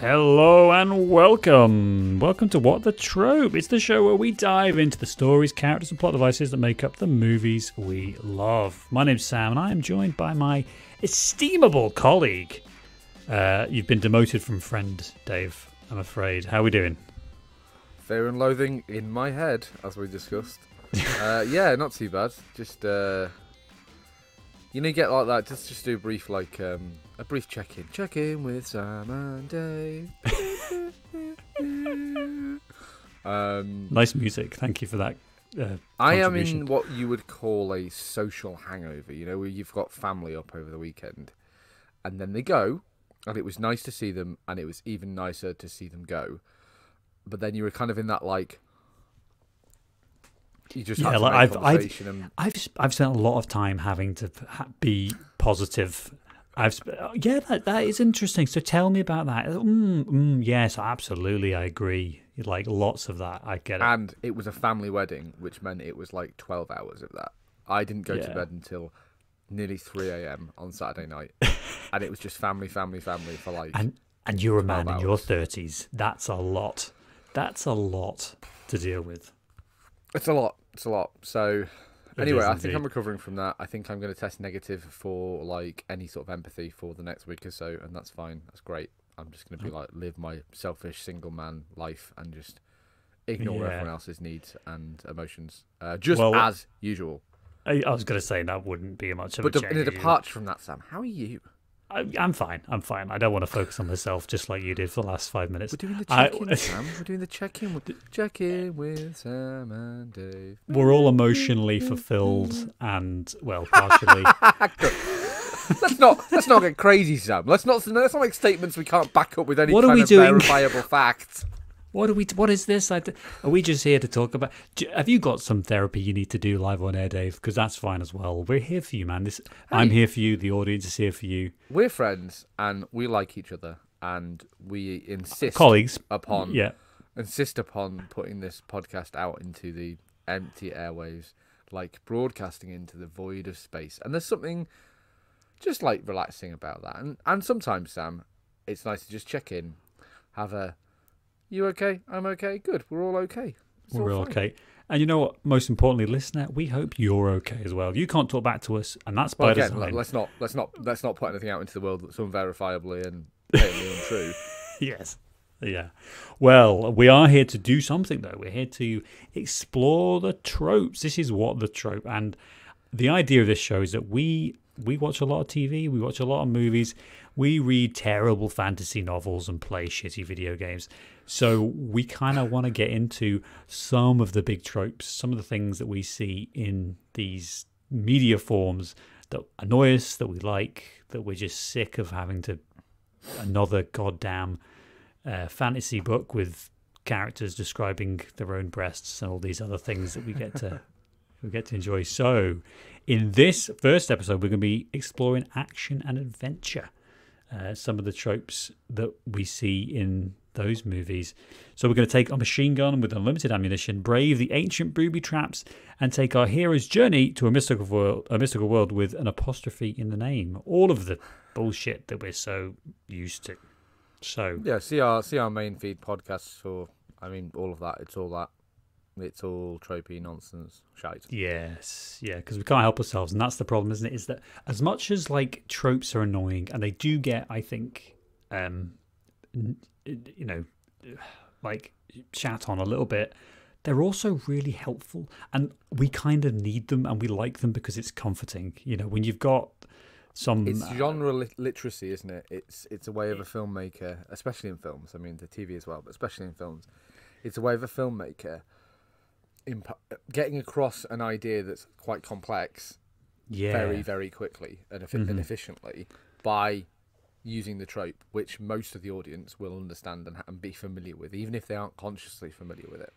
Hello and welcome. Welcome to What the Trope. It's the show where we dive into the stories, characters, and plot devices that make up the movies we love. My name's Sam, and I am joined by my estimable colleague. Uh, you've been demoted from friend, Dave. I'm afraid. How are we doing? Fear and Loathing in my head, as we discussed. uh, yeah, not too bad. Just uh, you know, you get like that. Just just do a brief like um, a brief check in. Check in with Sam and Dave. um, Nice music. Thank you for that. Uh, I am in what you would call a social hangover. You know, where you've got family up over the weekend, and then they go, and it was nice to see them, and it was even nicer to see them go. But then you were kind of in that like. You just Yeah, like, I've- I've- and I've I've spent a lot of time having to be positive. I've sp- uh, yeah, that that is interesting. So tell me about that. Mm, mm, yes, absolutely, I agree. Like lots of that, I get it. And it was a family wedding, which meant it was like 12 hours of that. I didn't go Yeah. to bed until nearly 3 a.m. on Saturday night. and it was just family, family, family for like. and and you're a man 12 in your thirties. That's a lot. That's a lot to deal with. It's a lot. It's a lot. So, It anyway, I think. I'm recovering from that. I think I'm going to test negative for like any sort of empathy for the next week or so. And that's fine. That's great. I'm just going to be like, live my selfish single man life and just ignore Yeah. everyone else's needs and emotions. Uh, just Well, as usual. I, I was going to say that wouldn't be much of But a de- change. in a departure from that, Sam, how are you? I, I'm fine. I'm fine. I don't want to focus on myself just like you did for the last five minutes. We're doing the I- check-in, Sam. We're doing the check-in. With, check-in with Sam and Dave. We're all emotionally fulfilled and well, partially. let's not let's not get crazy, Sam. Let's not let's not make statements we can't back up with any What are kind we of doing? verifiable facts. What are we? What is this? Are we just here to talk about? Have you got some therapy you need to do live on air, Dave? Because that's fine as well. We're here for you, man. This, I'm here for you. The audience is here for you. We're friends and we like each other, and we insist Colleagues, upon yeah, insist upon putting this podcast out into the empty airwaves, like broadcasting into the void of space. And there's something just like relaxing about that. And and sometimes, Sam, it's nice to just check in, have a you okay? I'm okay. Good. We're all okay. It's we're all okay. And you know what? Most importantly, listener, we hope you're okay as well. You can't talk back to us, and that's by Well, again, design. let- let's not let's not let's not put anything out into the world that's unverifiably and patently untrue. yes. Yeah. Well, we are here to do something though. We're here to explore the tropes. This is what the trope and the idea of this show is that we we watch a lot of TV, we watch a lot of movies, we read terrible fantasy novels and play shitty video games. So we kind of want to get into some of the big tropes, some of the things that we see in these media forms that annoy us, that we like, that we're just sick of having to another goddamn uh, fantasy book with characters describing their own breasts and all these other things that we get to we get to enjoy. So, in this first episode, we're going to be exploring action and adventure. Uh, some of the tropes that we see in those movies. So we're going to take a machine gun with unlimited ammunition, brave the ancient booby traps, and take our hero's journey to a mystical world, a mystical world with an apostrophe in the name. All of the bullshit that we're so used to. So Yeah, see our see our main feed podcasts for I mean all of that. It's all that. It's all tropey nonsense shite. Yes, yeah, because we can't help ourselves, and that's the problem, isn't it? Is that as much as like tropes are annoying, and they do get, I think, um, you know, like chat on a little bit. They're also really helpful, and we kind of need them, and we like them because it's comforting. You know, when you've got some, It's uh, genre lit- literacy, isn't it? It's it's a way of a filmmaker, especially in films. I mean, the TV as well, but especially in films, it's a way of a filmmaker imp- getting across an idea that's quite complex yeah, very very quickly and, effi- and efficiently by using the trope, which most of the audience will understand and, and be familiar with, even if they aren't consciously familiar with it.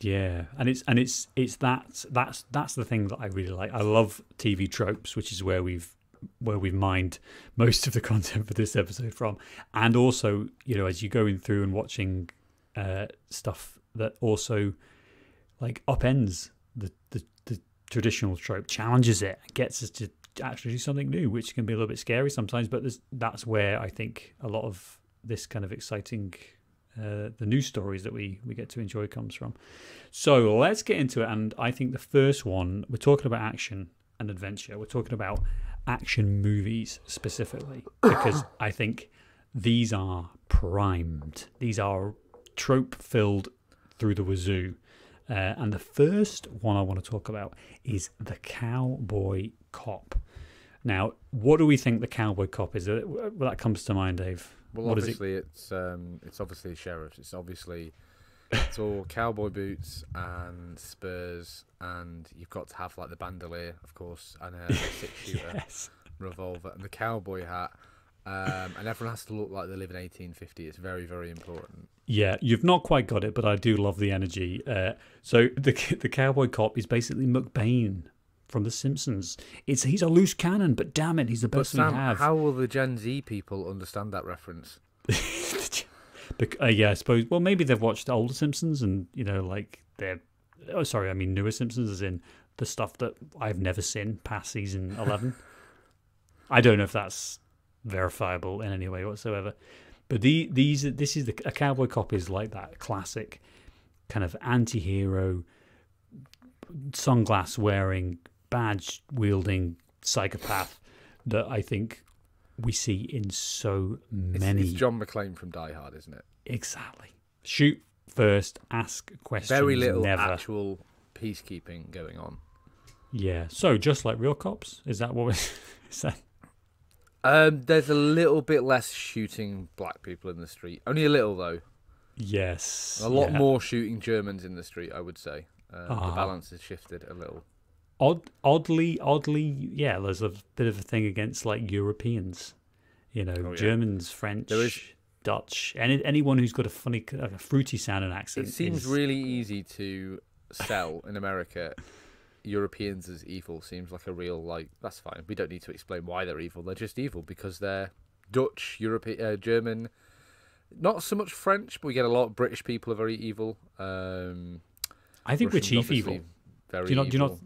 Yeah, and it's and it's it's that that's that's the thing that I really like. I love TV tropes, which is where we've where we've mined most of the content for this episode from, and also you know as you're going through and watching uh, stuff that also like upends the, the the traditional trope, challenges it, gets us to actually do something new, which can be a little bit scary sometimes. But there's, that's where I think a lot of this kind of exciting uh, the news stories that we we get to enjoy comes from. So let's get into it. And I think the first one we're talking about action and adventure. We're talking about action movies specifically because I think these are primed. These are trope filled through the wazoo. Uh, and the first one I want to talk about is the cowboy cop. Now, what do we think the cowboy cop is? Uh, Well, that comes to mind, Dave. Well, What is it? obviously it's um, it's obviously a sheriff. It's obviously it's all cowboy boots and spurs, and you've got to have like the bandolier, of course, and a six shooter Yes. revolver and the cowboy hat. Um, and everyone has to look like they live in 1850. It's very, very important. Yeah, you've not quite got it, but I do love the energy. Uh, so the the cowboy cop is basically McBain from The Simpsons. It's he's a loose cannon, but damn it, he's the best Sam, we have. how will the Gen Z people understand that reference? Uh, yeah, I suppose. Well, maybe they've watched the older Simpsons, and you know, like they're. Oh, sorry, I mean newer Simpsons, as in the stuff that I've never seen past season eleven. I don't know if that's verifiable in any way whatsoever, but the these this is the a cowboy cop is like that classic kind of anti-hero, sunglass wearing, badge wielding psychopath that I think we see in so It's, many it's John McClane from Die Hard, isn't it? Exactly. Shoot first, ask questions. Very little never. actual peacekeeping going on. Yeah. So just like real cops, is that what? We, is that? Um, there's a little bit less shooting black people in the street. Only a little though. Yes. A lot yeah. more shooting Germans in the street, I would say. Um, Ah. The balance has shifted a little. Odd, oddly, oddly, yeah. There's a bit of a thing against like Europeans. You know, Oh, yeah. Germans, French, is- Dutch, any anyone who's got a funny, like a fruity sounding accent. It seems is- really easy to sell in America. Europeans as evil seems like a real like. That's fine. We don't need to explain why they're evil. They're just evil because they're Dutch, European, uh, German. Not so much French, but we get a lot of British people are very evil. Um, I think we're Russians, chief evil. Very Do you not? Do you not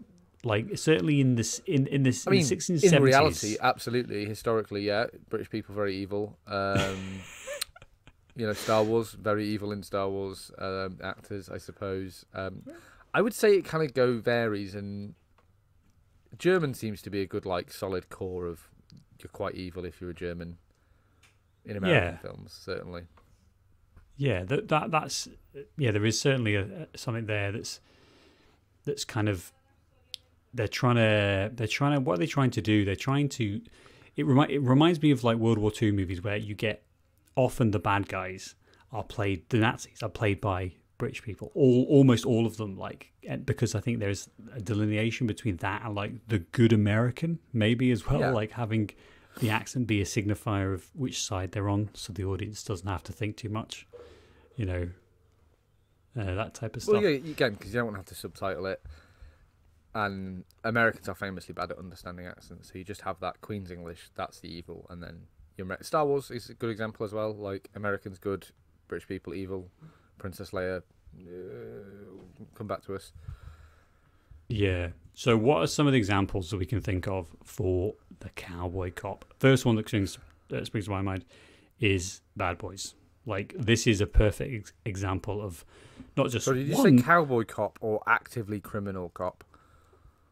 like certainly in this in in this I mean, in the 1670s? in reality, absolutely, historically, yeah, British people very evil. Um, you know, Star Wars very evil in Star Wars um, actors, I suppose. Um, I would say it kind of go varies, and German seems to be a good like solid core of you're quite evil if you're a German in American Yeah. films, certainly. Yeah, that, that that's yeah. There is certainly a, something there that's that's kind of they're trying to they're trying to what are they trying to do? They're trying to it remind it reminds me of like World War Two movies where you get often the bad guys are played the Nazis are played by British people. All almost all of them like because I think there's a delineation between that and like the good American maybe as well Yeah. like having the accent be a signifier of which side they're on so the audience doesn't have to think too much you know, uh, that type of stuff. Well, yeah, again, because you don't want to have to subtitle it. And Americans are famously bad at understanding accents, so you just have that Queen's English. That's the evil, and then your Star Wars is a good example as well. Like Americans good, British people evil, Princess Leia. Uh, come back to us. Yeah. So, what are some of the examples that we can think of for the cowboy cop? First one that springs, that springs to my mind is Bad Boys. Like this is a perfect ex- example of not just So did you one. say cowboy cop or actively criminal cop?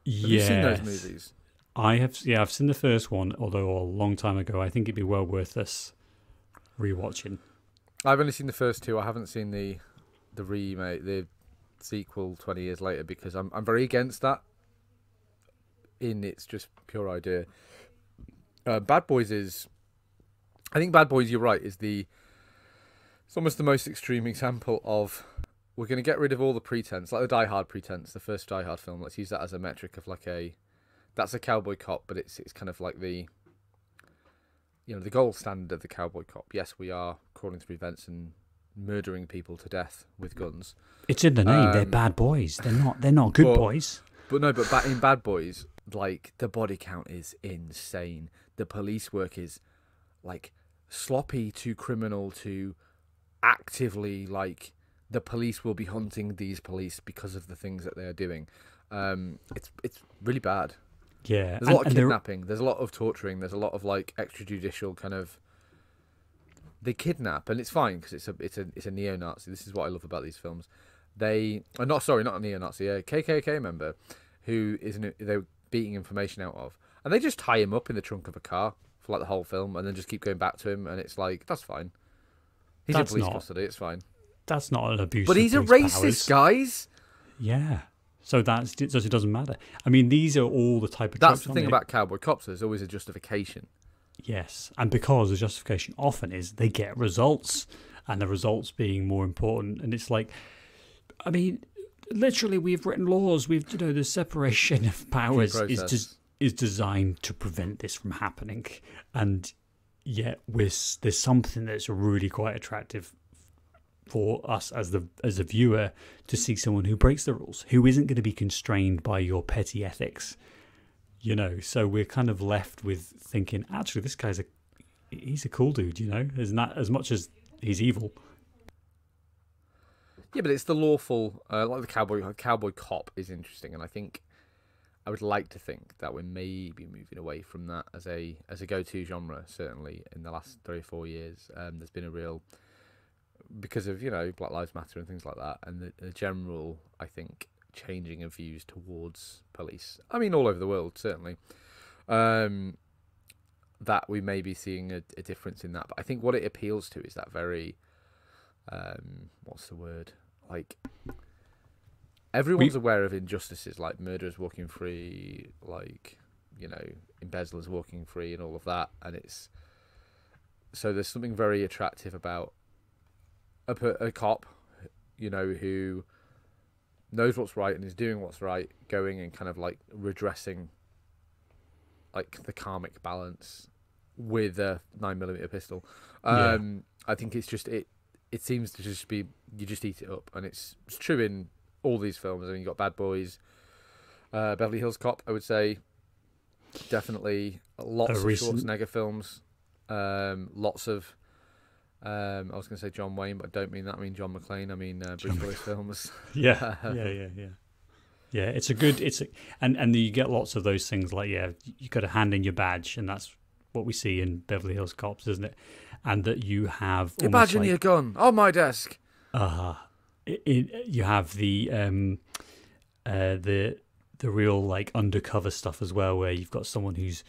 Have you seen those movies? I have. Yeah, I've seen the first one, although a long time ago. I think it'd be well worth us rewatching. I've only seen the first two. I haven't seen the the remake, the sequel twenty years later because I'm I'm very against that. In its just pure idea. Uh, Bad Boys is, I think Bad Boys. You're right. Is the it's almost the most extreme example of we're going to get rid of all the pretense, like the Die Hard pretense, the first Die Hard film. Let's use that as a metric of like a that's a cowboy cop, but it's it's kind of like the you know the gold standard of the cowboy cop. Yes, we are crawling through vents and murdering people to death with guns. It's in the name. they're Um, bad boys. They're not. They're not good but- boys. But no, but in Bad Boys, like the body count is insane. The police work is like sloppy to criminal to actively like the police will be hunting these police because of the things that they are doing. Um, it's it's really bad. Yeah. There's a lot of and kidnapping. There's a lot of torturing. There's a lot of like extrajudicial kind of they kidnap, and it's fine because it's a it's a it's a neo-Nazi. This is what I love about these films. They are not sorry, not a neo-Nazi, a KKK member who is an, they're beating information out of, and they just tie him up in the trunk of a car for like the whole film, and then just keep going back to him, and it's like that's fine. He's That's in police not- custody. It's fine. That's not an abuse. But he's a racist, powers. guys. Yeah. So that's so it doesn't matter. I mean, these are all the type of That's the thing about cowboy cops. There's always a justification. Yes, and because the justification often is they get results, and the results being more important. And it's like, I mean, literally, we've written laws. We've you know the separation of powers is just is designed to prevent this from happening, and yet we're, there's something that's really quite attractive for us as the as a viewer to see someone who breaks the rules, who isn't going to be constrained by your petty ethics you know? So we're kind of left with thinking actually this guy's a he's a cool dude you know? As not as much as he's evil? Yeah, but it's the lawful, uh, like the cowboy cowboy cop is interesting, and I think I would like to think that we're maybe moving away from that as a as a go to genre. Certainly in the last three or four years, um, there's been a real because of you know Black Lives Matter and things like that, and the, the general I think changing of views towards police. I mean, all over the world certainly. Um, that we may be seeing a, a difference in that, but I think what it appeals to is that very um, what's the word? Like everyone's aware of injustices, like murderers walking free, like you know embezzlers walking free, and all of that. And it's so there's something very attractive about a, a cop, you know, who knows what's right and is doing what's right, going and kind of like redressing like the karmic balance with a nine millimeter pistol. Yeah. Um, I think it's just it. It seems to just be you just eat it up, and it's, it's true in all these films. I mean, you got Bad Boys, uh, Beverly Hills Cop. I would say definitely lots A of recent- Schwarzenegger films. Um, lots of. Um, I was going to say John Wayne, but I don't mean that. I mean John McClane. I mean uh, Bruce Willis films. yeah yeah yeah yeah yeah it's a good it's a and and you get lots of those things like yeah you got to hand in your badge and that's what we see in beverly hills cops isn't it and that you have Imagine like, your gun on my desk. uh it, it, you have the um uh the the real like undercover stuff as well where you've got someone who's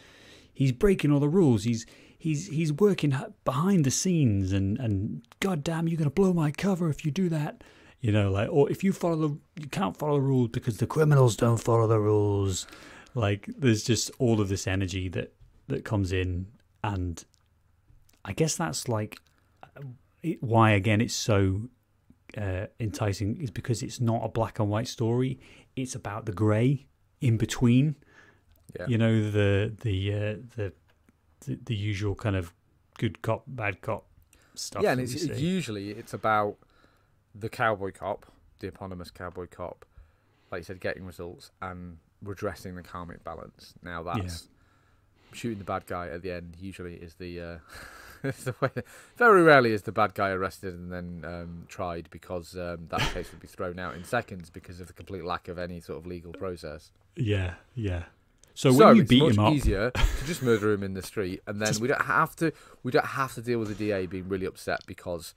he's breaking all the rules he's he's he's working behind the scenes and and god damn you're going to blow my cover if you do that you know like or if you follow the you can't follow the rules because the criminals don't follow the rules. Like there's just all of this energy that that comes in and i guess that's like why again it's so uh, enticing is because it's not a black and white story. It's about the gray in between. Yeah. you know the the uh, the, the the usual kind of good cop bad cop stuff yeah, and it's it's usually it's about the cowboy cop, the eponymous cowboy cop, like you said, getting results and redressing the karmic balance. Now that's shooting the bad guy at the end. Usually is the uh, is the way. Very rarely is the bad guy arrested and then um, tried because um, that case would be thrown out in seconds because of the complete lack of any sort of legal process. yeah yeah so, when you beat much him up easier to just murder him in the street, and then Just- we don't have to we don't have to deal with the DA being really upset because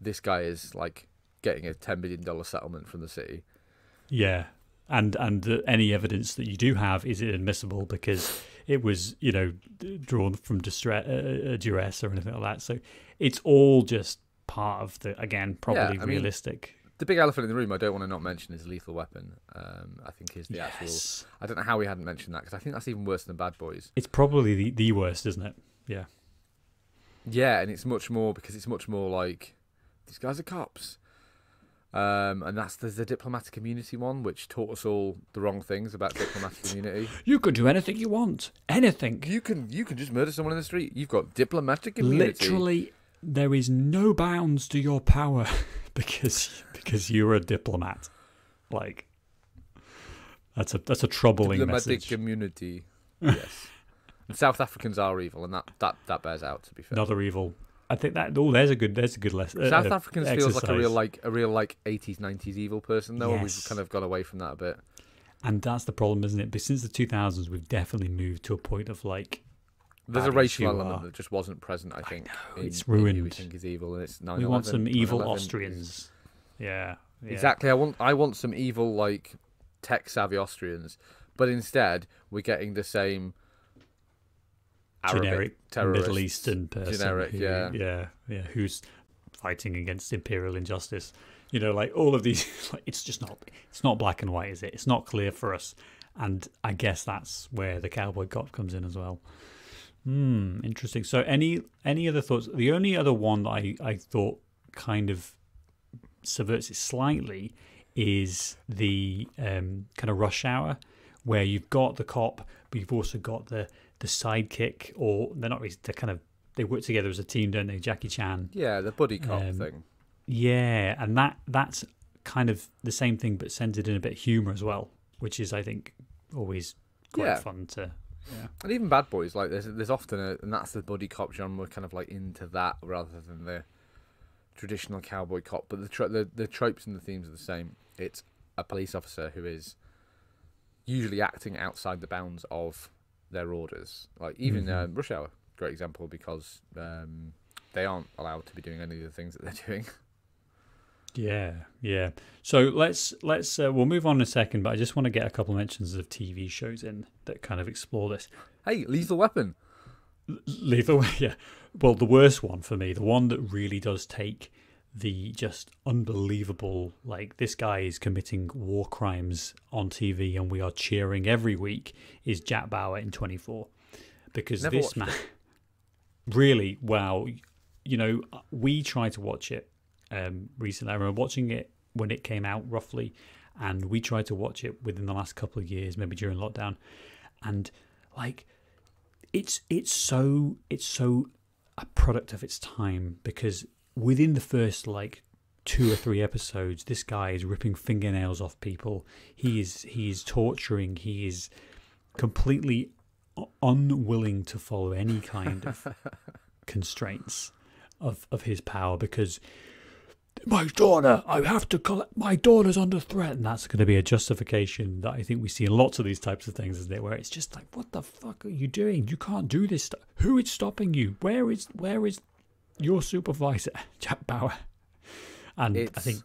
this guy is like getting a ten million dollar settlement from the city. Yeah, and and uh, any evidence that you do have is inadmissible because it was you know drawn from distress, uh, uh, duress or anything like that. So it's all just part of the again probably mean, realistic. The big elephant in the room I don't want to not mention is Lethal Weapon. Um, I think is the actual. I don't know how we hadn't mentioned that because I think that's even worse than Bad Boys. it's probably the, the worst, isn't it? Yeah, Yeah, and it's much more because it's much more like these guys are cops. Um, and that's there's the diplomatic immunity one, which taught us all the wrong things about diplomatic immunity. you can do anything you want, anything. You can you can just murder someone in the street. You've got diplomatic immunity. Literally, there is no bounds to your power because because you're a diplomat. Like that's a that's a troubling diplomatic message. immunity. Yes. South Africans are evil, and that, that, that bears out. To be fair, Another evil. I think that oh, there's a good there's a good lesson. Uh, South Africans feels like a real like a real like eighties nineties evil person though. and We've kind of gone away from that a bit. and that's the problem, isn't it? But since the 2000s, we've definitely moved to a point of like There's a racial element are- that just wasn't present, I think. in- it's in who we think is evil, and it's 9 we want some evil Austrians. Yeah, yeah. Exactly. I want I want some evil like tech savvy Austrians, but instead we're getting the same Arabic generic terrorists. Middle Eastern person. Generic, who- yeah. yeah, yeah. Who's fighting against imperial injustice? You know, like all of these. Like, it's just not. It's not black and white, is it? It's not clear for us, and I guess that's where the cowboy cop comes in as well. Hmm, interesting. So, any any other thoughts? The only other one that I I thought kind of subverts it slightly is the um, kind of rush hour where you've got the cop, but you've also got the the sidekick, or they're not really. They're kind of they work together as a team, don't they? Jackie Chan. Yeah, the buddy cop Um, thing. Yeah, and that that's kind of the same thing, but centered in a bit of humor as well, which is I think always quite Yeah. fun to. Yeah. And even Bad Boys, like there's there's often a and that's the buddy cop genre, kind of like into that rather than the traditional cowboy cop. But the tro- the the tropes and the themes are the same. It's a police officer who is usually acting outside the bounds of their orders. Like even Mhm. uh, Rush Hour, great example because um, they aren't allowed to be doing any of the things that they're doing. Yeah, yeah. So let's let's uh, we'll move on in a second, but I just want to get a couple of mentions of TV shows in that kind of explore this. Hey, Lethal Weapon. Lethal, yeah. Well, the worst one for me, the one that really does take the just unbelievable, like this guy is committing war crimes on TV, and we are cheering every week, is Jack Bauer in Twenty Four, because Never this man, really, wow, you know, we try to watch it um, recently. I remember watching it when it came out, roughly, and we tried to watch it within the last couple of years, maybe during lockdown, and like it's it's so it's so a product of its time because within the first like two or three episodes this guy is ripping fingernails off people. He is he is torturing. He is completely unwilling to follow any kind of constraints of of his power because my daughter i have to collect my daughter's under threat. And that's going to be a justification that i think we see in lots of these types of things isn't it? Where it's just like what the fuck are you doing? You can't do this stuff. Who is stopping you? Where is where is your supervisor jack bauer? And i think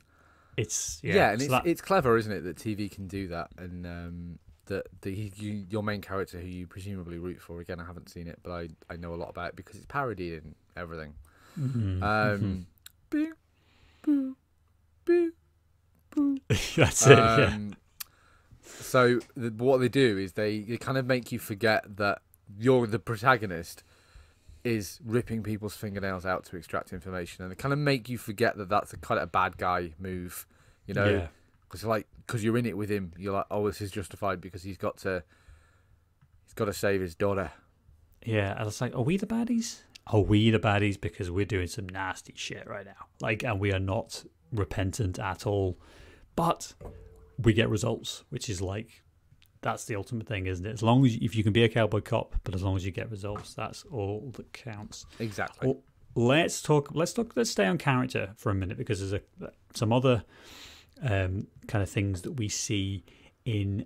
it's yeah, Yeah, and so it's that- it's clever, isn't it, that TV can do that, and um, that the you, your main character who you presumably root for. Again, I haven't seen it, but I, I know a lot about it because it's parodied in everything. Mhm, Um, boo, boo, boo, boo. that's it yeah Um, So the, what they do is they, they kind of make you forget that you're the protagonist is ripping people's fingernails out to extract information, and they kind of make you forget that that's a kind of a bad guy move, you know. yeah Because like, because you're in it with him, you're like, oh, this is justified because he's got to, he's got to save his daughter. Yeah, and it's like, are we the baddies? Are we the baddies because we're doing some nasty shit right now? Like, and we are not repentant at all, but we get results, which is like, that's the ultimate thing, isn't it? As long as if you can be a cowboy cop, but as long as you get results, that's all that counts. Exactly. Well, let's talk. Let's talk. Let's stay on character for a minute because there's a some other um, kind of things that we see in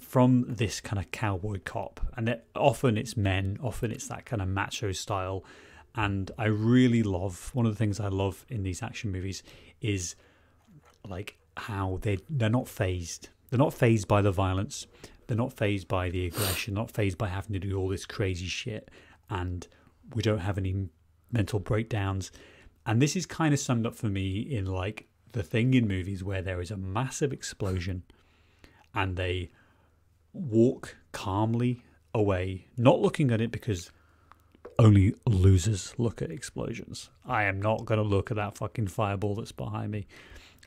from this kind of cowboy cop, and it, often it's men, often it's that kind of macho style. And I really love one of the things I love in these action movies is like how they they're not fazed. They're not fazed by the violence. They're not fazed by the aggression. Not fazed by having to do all this crazy shit. And we don't have any mental breakdowns. And this is kind of summed up for me in like the thing in movies where there is a massive explosion and they walk calmly away, not looking at it because only losers look at explosions. I am not going to look at that fucking fireball that's behind me.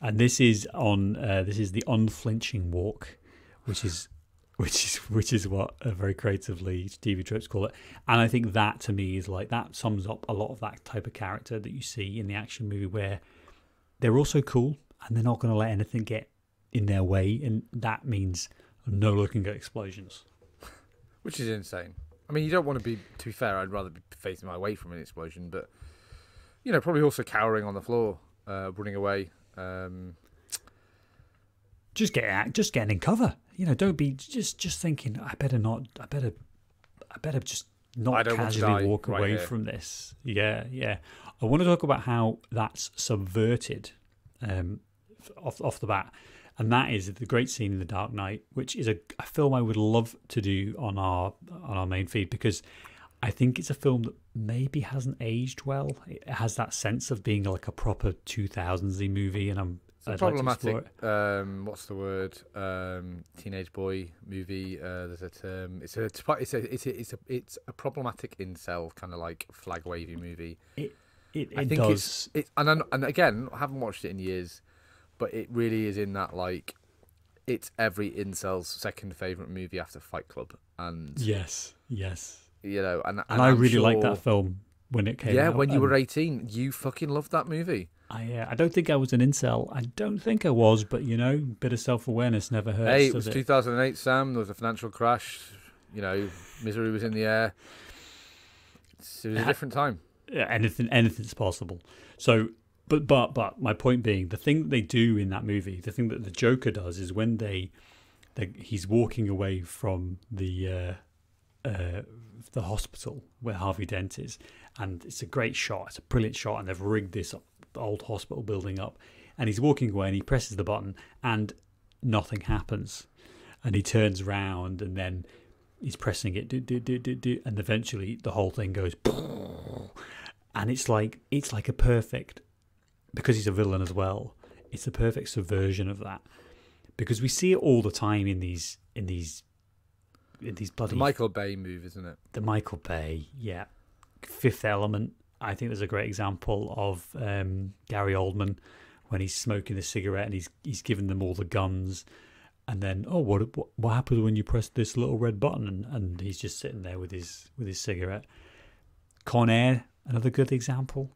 And this is on uh, this is the unflinching walk, which is which is which is what uh, very creatively TV tropes call it. And I think that to me is like that sums up a lot of that type of character that you see in the action movie where they're also cool and they're not going to let anything get in their way, and that means no looking at explosions. Which is insane. I mean, you don't want to be. To be fair, I'd rather be facing my way from an explosion, but you know, probably also cowering on the floor, uh, running away. Um, Just get out, just getting in cover. You know, don't be just just thinking. I better not. I better. I better just not I don't want to casually walk right away here. from this. Yeah, yeah. I want to talk about how that's subverted um, off off the bat, and that is the great scene in The Dark Knight, which is a, a film I would love to do on our on our main feed because I think it's a film that maybe hasn't aged well. It has that sense of being like a proper 2000s movie, and I'm I'd like to explore it. problematic. um, what's the word? Um, teenage boy movie. Uh, there's a term. It's a. It's a. It's a. It's a. It's a problematic incel kind of like flag wavy movie. It, it, I it think does. it's. It, and I- and again, I haven't watched it in years, but it really is in that like, it's every incel's second favorite movie after Fight Club, and Yes, yes. you know, and And, I I'm really liked sure- that film when it came Yeah, out. when you and were 18, you fucking loved that movie. I, uh, I don't think I was an incel. I don't think I was, but you know, a bit of self awareness never hurts. Hey, it was 2008, Sam. There was a financial crash. You know, misery was in the air. It was a different time. Yeah, anything anything's possible. So, but but but my point being, the thing that they do in that movie, the thing that the Joker does is when they, they he's walking away from the uh, uh, the hospital where Harvey Dent is, and it's a great shot. It's a brilliant shot, and they've rigged this old hospital building up, and he's walking away, and he presses the button, and nothing happens, and he turns around and then he's pressing it, do, do, do, do, do, and eventually the whole thing goes, and it's like it's like a perfect, because he's a villain as well. It's a perfect subversion of that, because we see it all the time in these in these in these bloody The Michael Bay movie, isn't it? the Michael Bay, yeah. Fifth Element, I think there's a great example of um, Gary Oldman when he's smoking the cigarette and he's he's giving them all the guns, and then oh what what, what happens when you press this little red button and, and he's just sitting there with his with his cigarette. Con Air, another good example,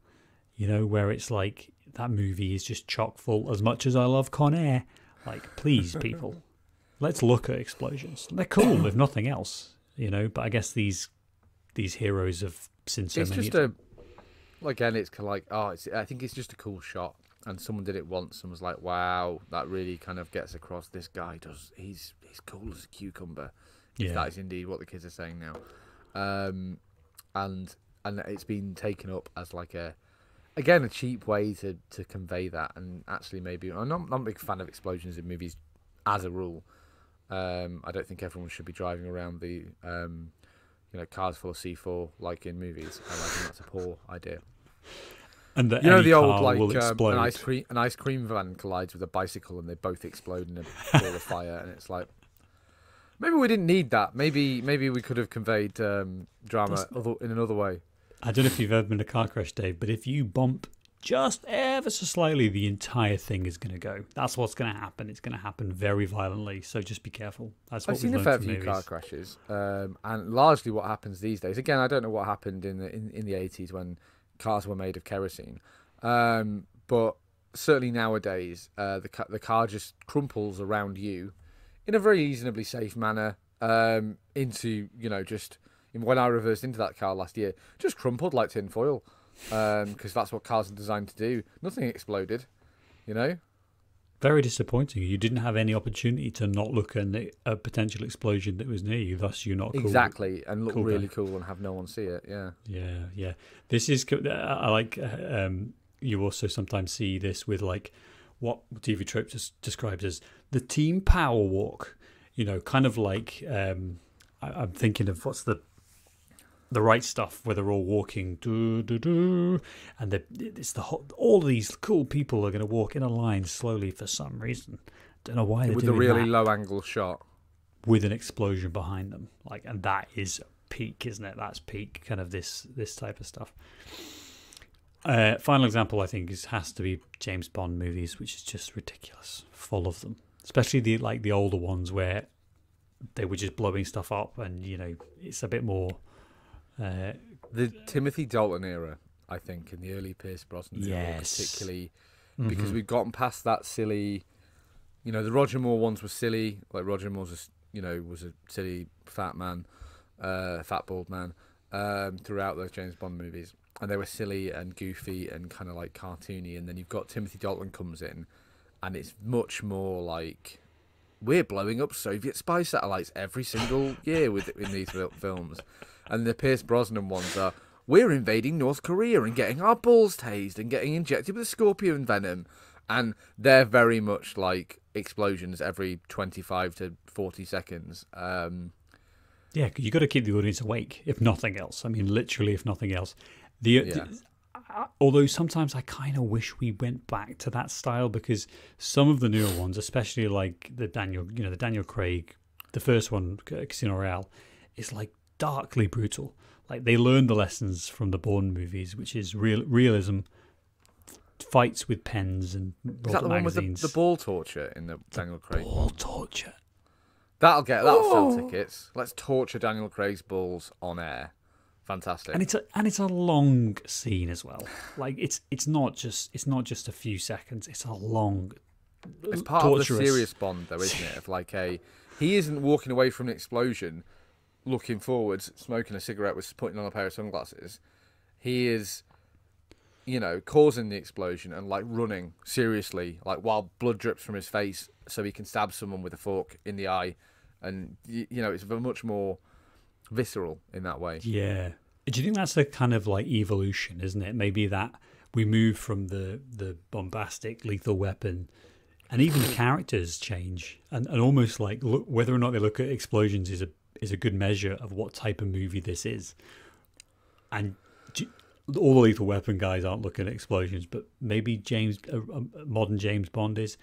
you know where it's like that movie is just chock full. As much as I love Con Air, like please people, let's look at explosions. They're cool if nothing else, you know. But I guess these these heroes have seen so it's many. just a. Again, it's kind of like oh, it's. I think it's just a cool shot, and someone did it once and was like, "Wow, that really kind of gets across." This guy does. He's he's cool as a cucumber. If Yeah. that is indeed what the kids are saying now, um, and and it's been taken up as like a, again, a cheap way to to convey that, and actually maybe I'm not, not a big fan of explosions in movies, as a rule. Um, I don't think everyone should be driving around the um, you know, cars full of C4 like in movies. I think that's a poor idea. and You know the old like um, an ice cream an ice cream van collides with a bicycle and they both explode in a ball of fire and it's like maybe we didn't need that. Maybe maybe we could have conveyed um, drama other, in another way. I don't know if you've ever been in a car crash, Dave, but if you bump just ever so slightly, the entire thing is going to go. That's what's going to happen. It's going to happen very violently. So just be careful. That's what I've seen we've a fair few car crashes, um, and largely what happens these days. Again, I don't know what happened in the in, in the eighties when cars were made of kerosene, um, but certainly nowadays uh, the the car just crumples around you in a very reasonably safe manner um, into you know just when I reversed into that car last year, just crumpled like tin foil because that's what cars are designed to do. Nothing exploded, you know. Very disappointing. You didn't have any opportunity to not look at a- potential explosion that was near you. Thus, you're not cool. Exactly, and look cool guy. really cool and have no one see it. Yeah. Yeah, yeah. This is. I like. uh, Um, you also sometimes see this with like what TV Trope just describes as the team power walk. You know, kind of like um, I, I'm thinking of what's the the right stuff where they're all walking, do do do, and the, it's the whole, all these cool people are going to walk in a line slowly for some reason. Don't know why they're with a really that. low angle shot. with an explosion behind them. Like and that is peak isn't it? That's peak kind of this this type of stuff. Uh final example i think is has to be james bond movies which is just ridiculous. Full of them. Especially the like the older ones where they were just blowing stuff up and you know it's a bit more uh The Timothy Dalton era, I think, in the early Pierce Brosnan era, Yes. particularly because mhm. we'd gotten past that silly. You know, the Roger Moore ones were silly. Like Roger Moore's, a, you know, was a silly fat man, uh, fat bald man, um, throughout those James Bond movies, and they were silly and goofy and kind of like cartoony. And then you've got Timothy Dalton comes in, and it's much more like we're blowing up Soviet spy satellites every single year with in these films, and the Pierce Brosnan ones are we're invading North Korea and getting our balls tased and getting injected with scorpion venom, and they're very much like explosions every twenty five to forty seconds. Um, Yeah, 'cause you got to keep the audience awake, if nothing else. I mean, literally, if nothing else. The, Yeah. the- although sometimes I kind of wish we went back to that style because some of the newer ones, especially like the Daniel, you know, the Daniel Craig, the first one, Casino Royale, is like darkly brutal. Like they learned the lessons from the Bourne movies, which is real realism, fights with pens and is that the one with the, magazines. the ball torture in the Daniel Craig ball one? torture. That'll get that'll Oh. sell tickets. Let's torture Daniel Craig's balls on air. Fantastic. and it's a and it's a long scene as well. Like it's it's not just it's not just a few seconds. It's a long. It's part of the serious Bond, though, isn't it? Of like a, he isn't walking away from an explosion, looking forwards, smoking a cigarette, with putting on a pair of sunglasses. He is, you know, causing the explosion and like running seriously, like while blood drips from his face, so he can stab someone with a fork in the eye, and you know, it's much more visceral in that way. Yeah. Do you think that's a kind of like evolution, isn't it? Maybe that we move from the the bombastic lethal weapon, and even the characters change, and, and almost like look, whether or not they look at explosions is a is a good measure of what type of movie this is. And all the lethal weapon guys aren't looking at explosions, but maybe James, a, a modern James Bond is,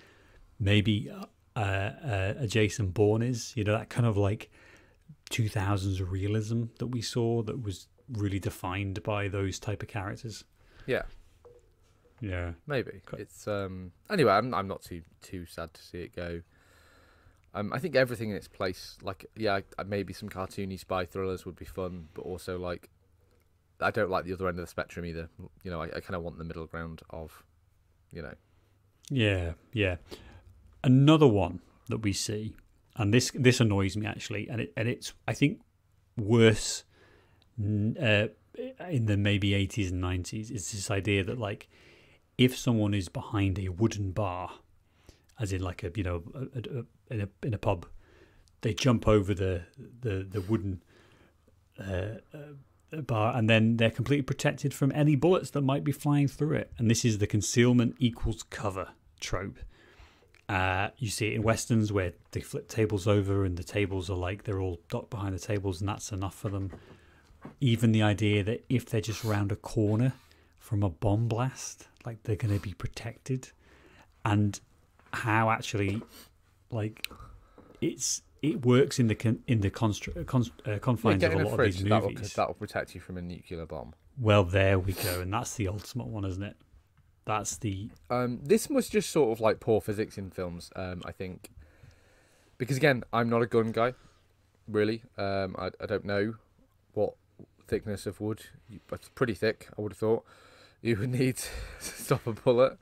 maybe uh, uh, a Jason Bourne is. You know that kind of like 2000s realism that we saw that was really defined by those type of characters. Yeah, Yeah. maybe it's um. Anyway, I'm I'm not too too sad to see it go. Um, I think everything in its place. Like, yeah, maybe some cartoony spy thrillers would be fun, but also like, I don't like the other end of the spectrum either. You know, I, I kind of want the middle ground of, you know, Yeah, yeah. Another one that we see, and this this annoys me actually, and it and it's I think worse uh, in the maybe eighties and nineties is this idea that like if someone is behind a wooden bar, as in like a you know a, a, in a in a pub, they jump over the the the wooden. Uh, uh, bar and then they're completely protected from any bullets that might be flying through it. And this is the concealment equals cover trope. Uh, you see it in westerns where they flip tables over and the tables are like they're all docked behind the tables and that's enough for them. Even the idea that if they're just round a corner from a bomb blast like they're going to be protected. And how actually like it's it works in the con- in the con- uh, confines get of a lot of fridge these that will movies that will protect you from a nuclear bomb. well, there we go, and that's the ultimate one, isn't it? That's the Um, this was just sort of like poor physics in films. Um, I think because again, I'm not a gun guy, really. Um, I I don't know what thickness of wood, but it's pretty thick. I would have thought you would need to stop a bullet.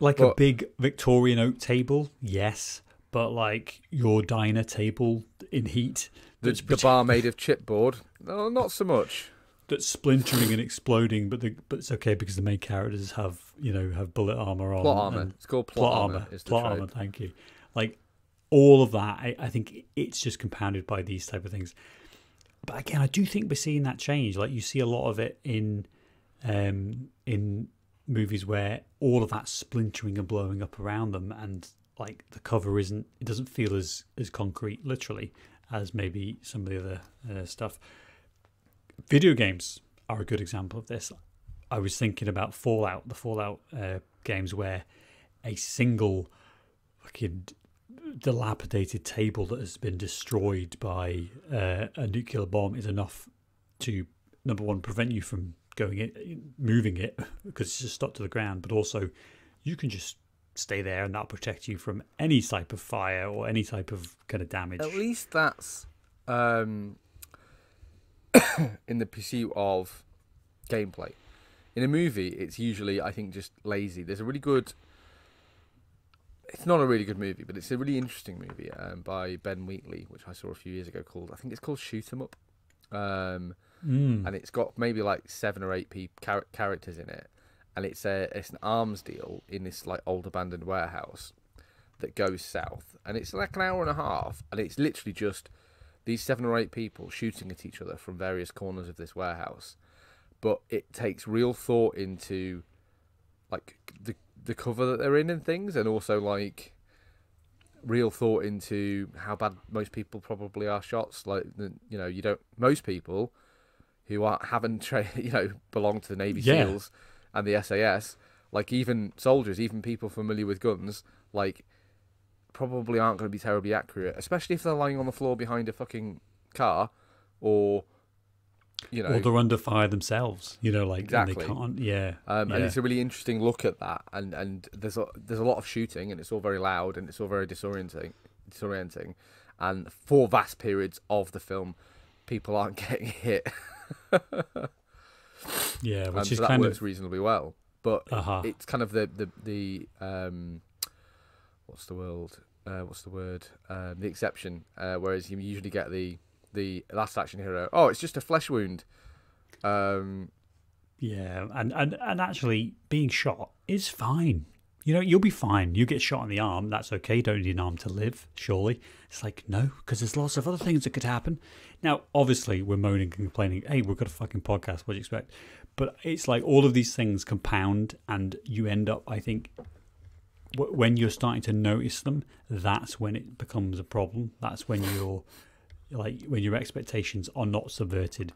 like a big Victorian oak table, yes, but like your diner table in heat The, that's, the bar made of chipboard, no, not so much. that's splintering and exploding, but the but it's okay because the main characters have you know have bullet armor on, Plot armor. It's called plot, plot armor. armor, plot trope. armor. Thank you. Like all of that, I, I think it's just compounded by these type of things. But again, I do think we're seeing that change. Like you see a lot of it in um, in movies where all of that splintering and blowing up around them, and like the cover isn't, it doesn't feel as as concrete, literally, as maybe some of the other uh, stuff. Video games are a good example of this. I was thinking about Fallout, the Fallout uh, games where a single fucking dilapidated table that has been destroyed by uh, a nuclear bomb is enough to number one prevent you from going it moving it because it's just stuck to the ground, but also you can just stay there and that'll protect you from any type of fire or any type of kind of damage. At least that's um, in the pursuit of gameplay. In a movie, it's usually, I think, just lazy. There's a really good. It's not a really good movie, but it's a really interesting movie um, by Ben Wheatley, which I saw a few years ago. Called I think it's called Shoot 'Em Up, um, Mm. and it's got maybe like seven or eight pe- char- characters in it, and it's a it's an arms deal in this like old abandoned warehouse that goes south, and it's like an hour and a half, and it's literally just these seven or eight people shooting at each other from various corners of this warehouse, but it takes real thought into like the the cover that they're in and things, and also like real thought into how bad most people probably are shots. Like you know, you don't most people who are haven't tra- you know belong to the Navy Yeah. SEALs and the SAS, like even soldiers, even people familiar with guns, like probably aren't going to be terribly accurate, especially if they're lying on the floor behind a fucking car, or you know, or they're under fire themselves. You know, like Exactly. they can't. Yeah, um, and it's a really interesting look at that. And and there's a there's a lot of shooting, and it's all very loud, and it's all very disorienting, disorienting. And for vast periods of the film, people aren't getting hit, yeah, and which so is that kind works of reasonably well. But uh-huh. it's kind of the the the um, what's the word? Uh, what's the word? Um, the exception. Uh, whereas you usually get the the last action hero. Oh, it's just a flesh wound. Um, Yeah, and, and and actually, being shot is fine. You know, you'll be fine. You get shot in the arm, that's okay. You don't need an arm to live, surely. It's like, no, because there's lots of other things that could happen. Now, obviously, we're moaning and complaining, hey, we've got a fucking podcast, what do you expect? But it's like all of these things compound, and you end up, I think, w- when you're starting to notice them, that's when it becomes a problem. That's when you're, like, when your expectations are not subverted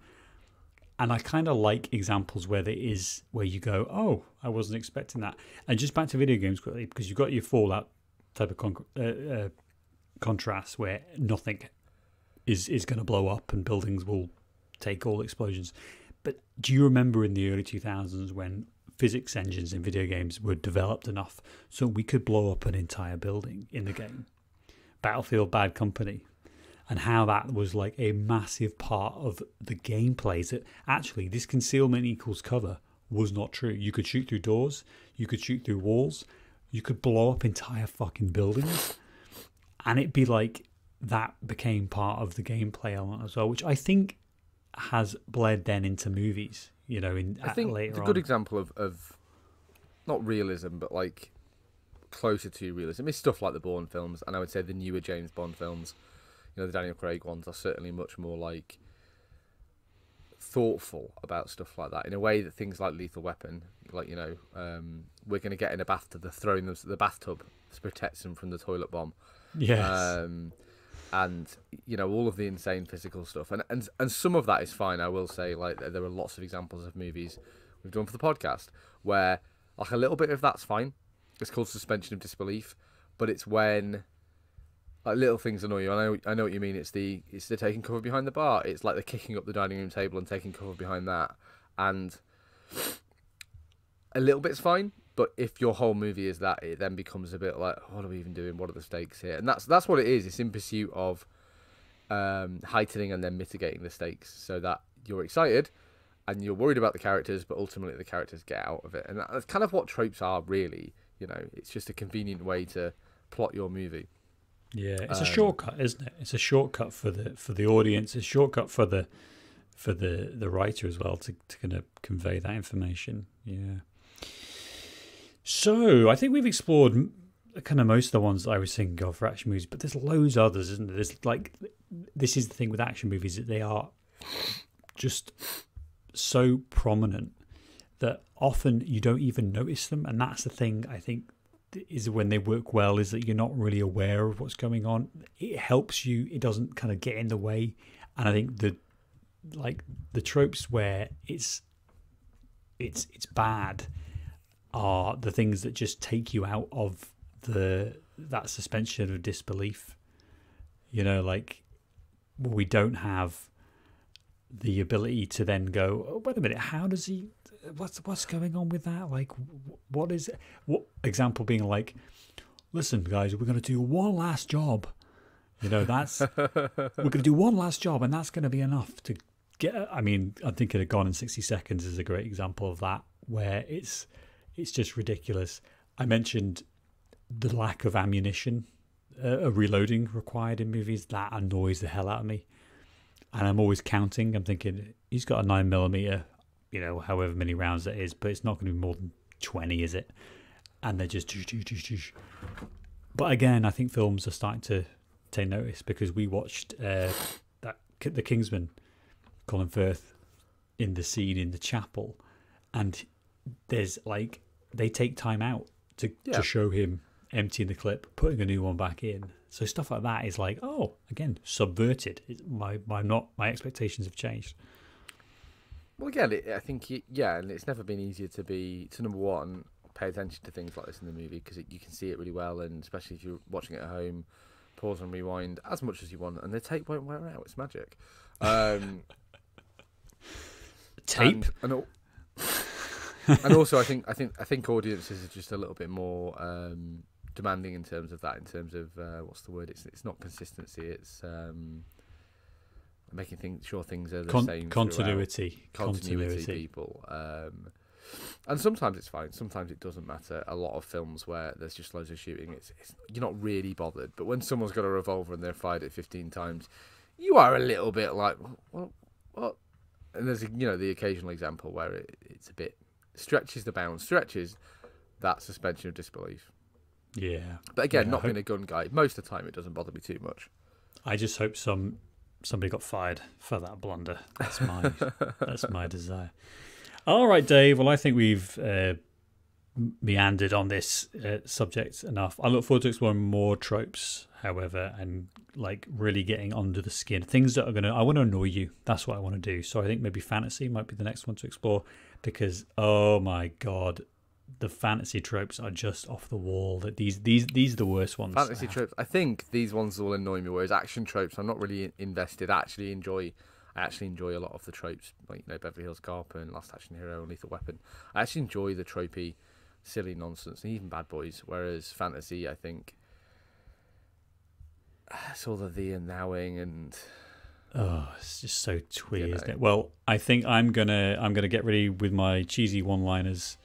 and I kind of like examples where there is where you go, oh, I wasn't expecting that. And just back to video games quickly because you've got your Fallout type of con- uh, uh, contrast where nothing is is going to blow up and buildings will take all explosions. But do you remember in the early 2000s when physics engines in video games were developed enough so we could blow up an entire building in the game? Battlefield Bad Company and how that was like a massive part of the gameplay. That actually, this concealment equals cover was not true. You could shoot through doors, you could shoot through walls, you could blow up entire fucking buildings, and it'd be like that became part of the gameplay element as well, which I think has bled then into movies. You know, in I uh, think later the good on. example of, of not realism, but like closer to realism is stuff like the Bourne films, and I would say the newer James Bond films. You know, the Daniel Craig ones are certainly much more like thoughtful about stuff like that in a way that things like Lethal Weapon, like you know, um, we're going to get in a bathtub, they're throwing them the bathtub protects them from the toilet bomb. yes, Um, and you know all of the insane physical stuff, and and and some of that is fine. I will say, like there are lots of examples of movies we've done for the podcast where like a little bit of that's fine. It's called suspension of disbelief, but it's when like little things annoy you. I know I know what you mean. It's the it's the taking cover behind the bar. It's like the kicking up the dining room table and taking cover behind that, and a little bit's fine. But if your whole movie is that, it then becomes a bit like, what are we even doing? What are the stakes here? And that's that's what it is. It's in pursuit of um, heightening and then mitigating the stakes, so that you're excited and you're worried about the characters, but ultimately the characters get out of it. And that's kind of what tropes are, really. You know, it's just a convenient way to plot your movie. Yeah, it's a Um, shortcut, isn't it? It's a shortcut for the for the audience. It's a shortcut for the for the the writer as well to to kind of convey that information. Yeah. So I think we've explored kind of most of the ones I was thinking of for action movies, but there's loads of others, isn't there? There's like this is the thing with action movies that they are just so prominent that often you don't even notice them, and that's the thing I think is when they work well is that you're not really aware of what's going on. It helps you. It doesn't kind of get in the way. And I think the like the tropes where it's it's it's bad are the things that just take you out of the that suspension of disbelief. You know, like we don't have the ability to then go, oh, wait a minute, how does he? What's what's going on with that? Like, wh- what is what example being like? Listen, guys, we're going to do one last job. You know, that's we're going to do one last job, and that's going to be enough to get. I mean, I think it had gone in sixty seconds is a great example of that, where it's it's just ridiculous. I mentioned the lack of ammunition, uh, uh, reloading required in movies. That annoys the hell out of me and I'm always counting. I'm thinking he's got a nine millimeter, you know, however many rounds that is, but it's not going to be more than twenty, is it? And they're just. But again, I think films are starting to take notice because we watched uh, K- the Kingsman, Colin Firth, in the scene in the chapel, and there's like they take time out to Yeah. to show him emptying the clip, putting a new one back in. So stuff like that is like, oh, again, subverted. It, my my not my expectations have changed. Well, again, it, I think y yeah, and it's never been easier to be to number one pay attention to things like this in the movie because you can see it really well, and especially if you're watching it at home, pause and rewind as much as you want, and the tape won't wear out. It's magic. Um, Tape. and, and, and also I think I think I think audiences are just a little bit more um, demanding in terms of that. In terms of uh, what's the word? It's it's not consistency. It's um, making things sure things are the Con- same. continuity. Continuity, Continuity. people. Um, and sometimes it's fine. Sometimes it doesn't matter. A lot of films where there's just loads of shooting, it's, it's you're not really bothered. But when someone's got a revolver and they're fired it 15 times, you are a little bit like, what? What? And there's you know the occasional example where it, it's a bit stretches the bounds, stretches that suspension of disbelief. Yeah. But again, Yeah, not hope- being a gun guy, most of the time it doesn't bother me too much. I just hope some somebody got fired for that blunder. That's my that's my desire. All right, Dave. Well, I think we've uh, meandered on this uh, subject enough. I look forward to exploring more tropes, however, and like really getting under the skin. Things that are gonna. I want to annoy you. That's what I want to do. So I think maybe fantasy might be the next one to explore because oh my god. The fantasy tropes are just off the wall. That these these these are the worst ones. Fantasy I have tropes. I think these ones will annoy me. Whereas action tropes, I'm not really invested. I actually enjoy. I actually enjoy a lot of the tropes, like you know Beverly Hills Cop and Last Action Hero and Lethal Weapon. I actually enjoy the tropey, silly nonsense, and even Bad Boys. Whereas fantasy, I think, it's all the thee and nowing and Oh, it's just so twee, You isn't it? Well, I think I'm gonna I'm gonna get ready with my cheesy one-liners.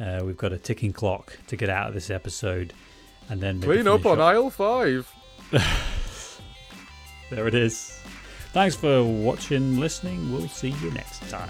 Uh, we've got a ticking clock to get out of this episode, and then clean up on aisle five. There it is. Thanks for watching, listening. We'll see you next time.